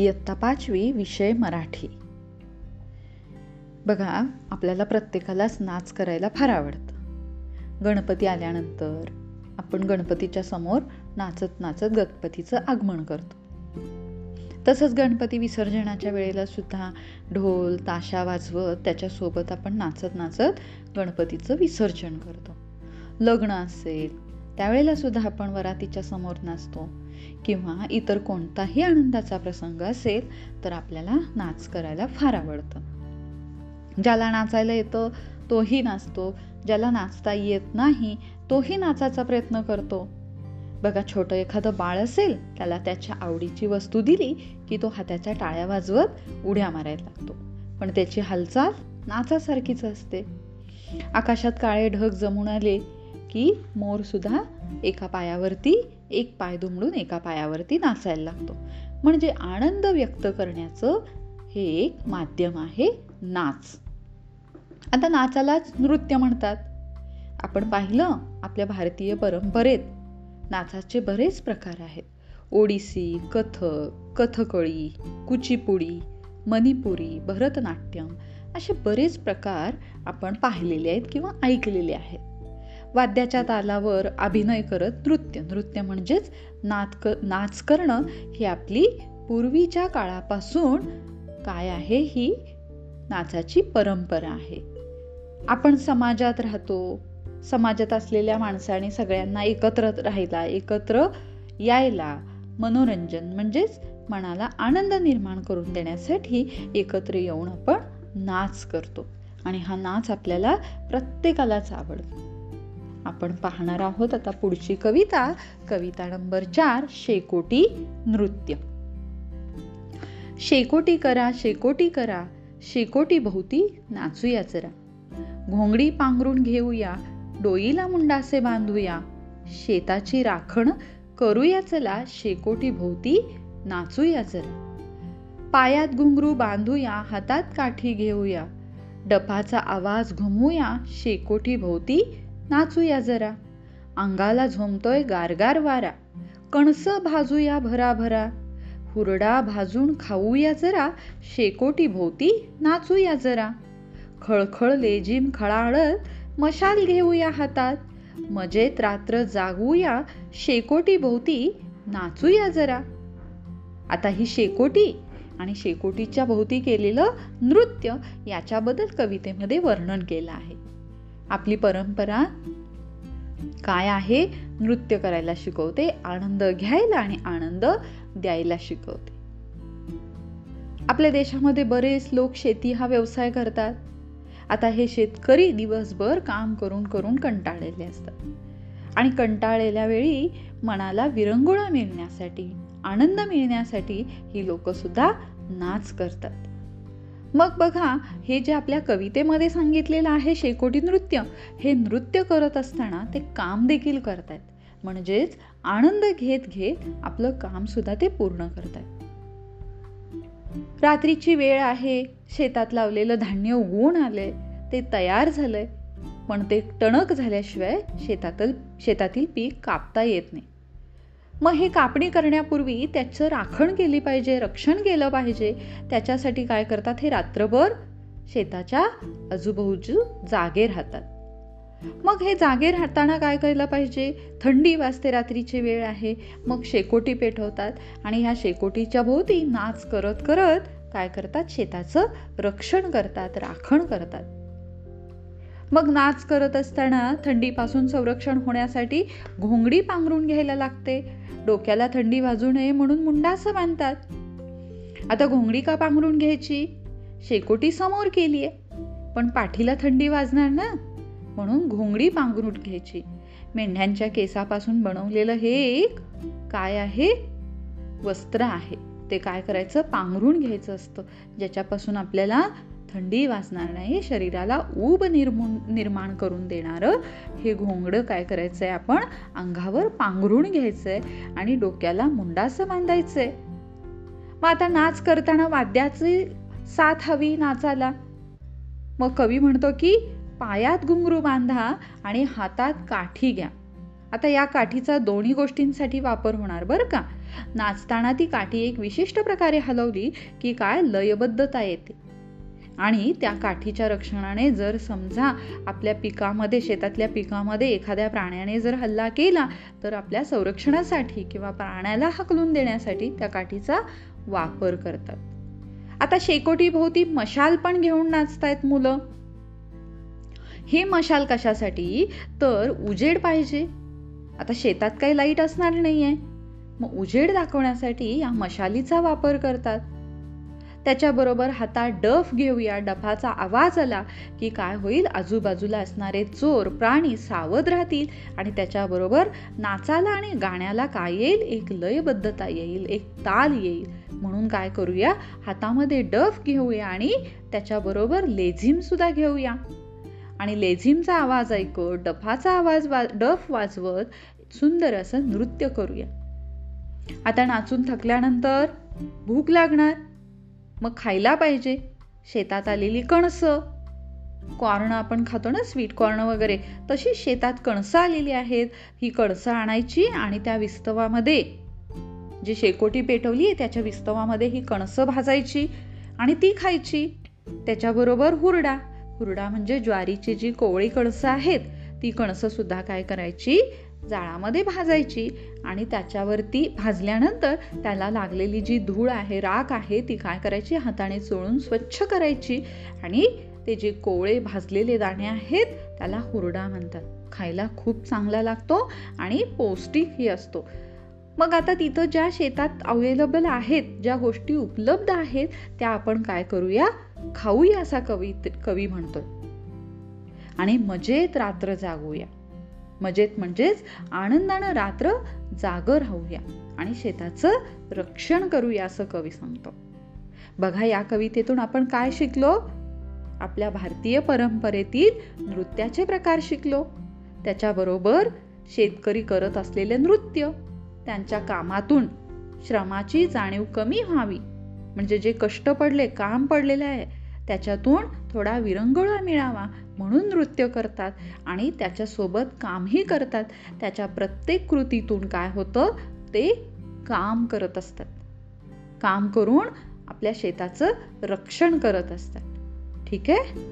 इयत्ता पाचवी विषय मराठी. बघा आपल्याला प्रत्येकालाच नाच करायला फार आवडतं. गणपती आल्यानंतर आपण गणपतीच्या समोर नाचत नाचत गणपतीचं आगमन करतो. तसंच गणपती विसर्जनाच्या वेळेला सुद्धा ढोल ताशा वाजवत त्याच्यासोबत आपण नाचत नाचत गणपतीचं विसर्जन करतो. लग्न असेल त्यावेळेला सुद्धा आपण वरातीच्या समोर नाचतो. किंवा इतर कोणताही आनंदाचा प्रसंग असेल तर आपल्याला नाच करायला फार आवडतं. ज्याला नाचायला येतं तोही नाचतो. ज्याला नाचता येत नाही तोही नाचाचा प्रयत्न करतो. बघा छोटं एखादं बाळ असेल त्याला त्याच्या आवडीची वस्तू दिली की तो हाताच्या टाळ्या वाजवत उड्या मारायला लागतो. पण त्याची हालचाल नाचासारखीच असते. आकाशात काळे ढग जमून आले की मोर सुद्धा एका पायावरती एक पाय दुमडून एका पायावरती नाचायला लागतो. म्हणजे आनंद व्यक्त करण्याचं हे एक माध्यम आहे नाच. आता नाचालाच नृत्य म्हणतात. आपण पाहिलं आपल्या भारतीय परंपरेत नाचाचे बरेच प्रकार आहेत. ओडिसी कथक कथकळी कुचिपुडी मणिपुरी भरतनाट्यम असे बरेच प्रकार आपण पाहिलेले आहेत किंवा ऐकलेले आहेत. वाद्याच्या तालावर अभिनय करत नृत्य. नृत्य म्हणजेच नाच नाच करणं ही आपली पूर्वीच्या काळापासून काय आहे ही नाचाची परंपरा आहे. आपण समाजात राहतो समाजात असलेल्या माणसाने सगळ्यांना एकत्र राहायला एकत्र यायला मनोरंजन म्हणजेच मनाला आनंद निर्माण करून देण्यासाठी एकत्र येऊन आपण नाच करतो. आणि हा नाच आपल्याला प्रत्येकालाच आवडतो. आपण पाहणार आहोत आता पुढची कविता कविता नंबर चार शेकोटी नृत्य. शेकोटी करा शेकोटी करा शेकोटी भोवती नाचूया जरा. घोंगडी पांघरून घेऊया डोईला मुंडासे बांधूया शेताची राखण करूया चला शेकोटी भोवती नाचूया जरा. पायात घुंगरू बांधूया हातात काठी घेऊया डपाचा आवाज घुमूया शेकोटी भोवती नाचूया जरा. अंगाला झोंबतोय गारगार वारा. कणस भाजूया भराभरा. हुरडा भाजून खाऊया जरा. शेकोटी भोवती नाचूया जरा. खळखळ लेजिम खळाळत मशाल घेऊया हातात. मजेत रात्र जागूया. शेकोटी भोवती नाचूया जरा. आता ही शेकोटी आणि शेकोटीच्या भोवती केलेलं नृत्य याच्याबद्दल कवितेमध्ये वर्णन केलं आहे. आपली परंपरा काय आहे? नृत्य करायला शिकवते आनंद घ्यायला आणि आनंद द्यायला शिकवते. आपल्या देशामध्ये बरेच लोक शेती हा व्यवसाय करतात. आता हे शेतकरी दिवसभर काम करून करून कंटाळलेले असतात. आणि कंटाळलेल्या वेळी मनाला विरंगुळा मिळण्यासाठी आनंद मिळण्यासाठी ही लोक सुद्धा नाच करतात. मग बघा हे जे आपल्या कवितेमध्ये सांगितलेलं आहे शेकोटी नृत्य हे नृत्य करत असताना ते काम देखील करतायत. म्हणजेच आनंद घेत घेत आपलं काम सुद्धा ते पूर्ण करतायत. रात्रीची वेळ आहे शेतात लावलेलं धान्य उगवून आलंय ते तयार झालंय. पण ते टणक झाल्याशिवाय शेतातील शेतातील पीक कापता येत नाही. मग हे कापणी करण्यापूर्वी त्याचं राखण केली पाहिजे रक्षण केलं पाहिजे. त्याच्यासाठी काय करतात? हे रात्रभर शेताच्या आजूबाजू जागे राहतात. मग हे जागे राहताना काय केलं पाहिजे? थंडी वाजते रात्रीची वेळ आहे. मग शेकोटी पेटवतात आणि ह्या शेकोटीच्या भोवती नाच करत करत काय करतात? शेताचं रक्षण करतात राखण करतात. मग नाच करत असताना थंडीपासून संरक्षण होण्यासाठी घोंगडी पांघरून घ्यायला लागते. डोक्याला थंडी वाजू नये म्हणून मुंडासं बांधतात. आता घोंगडी का पांघरून घ्यायची? शेकोटी समोर केली आहे पण पाठीला थंडी वाजणार ना? म्हणून घोंगडी पांघरून घ्यायची. मेंढ्यांच्या केसापासून बनवलेलं हे एक काय आहे? वस्त्र आहे. ते काय करायचं? पांघरून घ्यायचं असतं. ज्याच्यापासून आपल्याला थंडी वाचणार नाही शरीराला ऊब निर्मून निर्माण करून देणारं हे घोंगडं काय करायचं आहे आपण? अंगावर पांघरून घ्यायचं आहे आणि डोक्याला मुंडासं आहे मग आता नाच करताना वाद्याची साथ हवी नाचाला. मग कवी म्हणतो की पायात घुंगरू बांधा आणि हातात काठी घ्या. आता या काठीचा दोन्ही गोष्टींसाठी वापर होणार बरं का? नाचताना ती काठी एक विशिष्ट प्रकारे हलवली की काय लयबद्धता येते. आणि त्या काठीच्या रक्षणाने जर समजा आपल्या पिकामध्ये शेतातल्या पिकामध्ये एखाद्या प्राण्याने जर हल्ला केला तर आपल्या संरक्षणासाठी किंवा प्राण्याला हकलून देण्यासाठी त्या काठीचा वापर करतात. आता शेकोटी भोवती मशाल पण घेऊन नाचतायत मुलं. हे मशाल कशासाठी? तर उजेड पाहिजे. आता शेतात काही लाइट असणार नाहीये. मग उजेड दाखवण्यासाठी या मशालीचा वापर करतात. त्याच्याबरोबर हातात डफ घेऊया. डफाचा आवाज आला की काय होईल? आजूबाजूला असणारे चोर प्राणी सावध राहतील आणि त्याच्याबरोबर नाचाला आणि गाण्याला काय येईल? एक लयबद्धता येईल एक ताल येईल. म्हणून काय करूया? हातामध्ये डफ घेऊया आणि त्याच्याबरोबर लेझिमसुद्धा घेऊया. आणि लेझिमचा आवाज ऐकत डफाचा आवाज वा डफ वाजवत सुंदर असं नृत्य करूया. आता नाचून थकल्यानंतर भूक लागणार. मग खायला पाहिजे. शेतात आलेली कणसं. कॉर्न आपण खातो ना स्वीट कॉर्न वगैरे. तशी शेतात कणसं आलेली आहेत. ही कणसं आणायची आणि त्या विस्तवामध्ये जी शेकोटी पेटवली आहे त्याच्या विस्तवामध्ये ही कणसं भाजायची आणि ती खायची. त्याच्याबरोबर हुरडा. हुरडा म्हणजे ज्वारीची जी कोवळी कणसं आहेत ती कणसं सुद्धा काय करायची? जाळामध्ये भाजायची आणि त्याच्यावरती भाजल्यानंतर त्याला लागलेली जी धूळ आहे राख आहे ती काय करायची? हाताने चोळून स्वच्छ करायची आणि ते जे कोवळे भाजलेले दाणे आहेत त्याला हुरडा म्हणतात. खायला खूप चांगला लागतो आणि पौष्टिकही असतो. मग आता तिथं ज्या शेतात अवेलेबल आहेत ज्या गोष्टी उपलब्ध आहेत त्या आपण काय करूया? खाऊया असा कवी कवी म्हणतोय. आणि मजेत रात्र जागूया. मजेत म्हणजेच आनंदानं रात्र जाग राहूया आणि शेताचं रक्षण करूया असं कवी सांगतो. बघा या कवितेतून आपण काय शिकलो? आपल्या भारतीय परंपरेतील नृत्याचे प्रकार शिकलो. त्याच्याबरोबर शेतकरी करत असलेले नृत्य त्यांच्या कामातून श्रमाची जाणीव कमी व्हावी. म्हणजे जे कष्ट पडले काम पडलेले आहे त्याच्यातून थोडा विरंगुळा मिळावा म्हणून नृत्य करतात. आणि त्याच्यासोबत कामही करतात. त्याच्या प्रत्येक कृतीतून काय होतं? ते काम करत असतात. काम करून आपल्या शेताचं रक्षण करत असतात. ठीक आहे?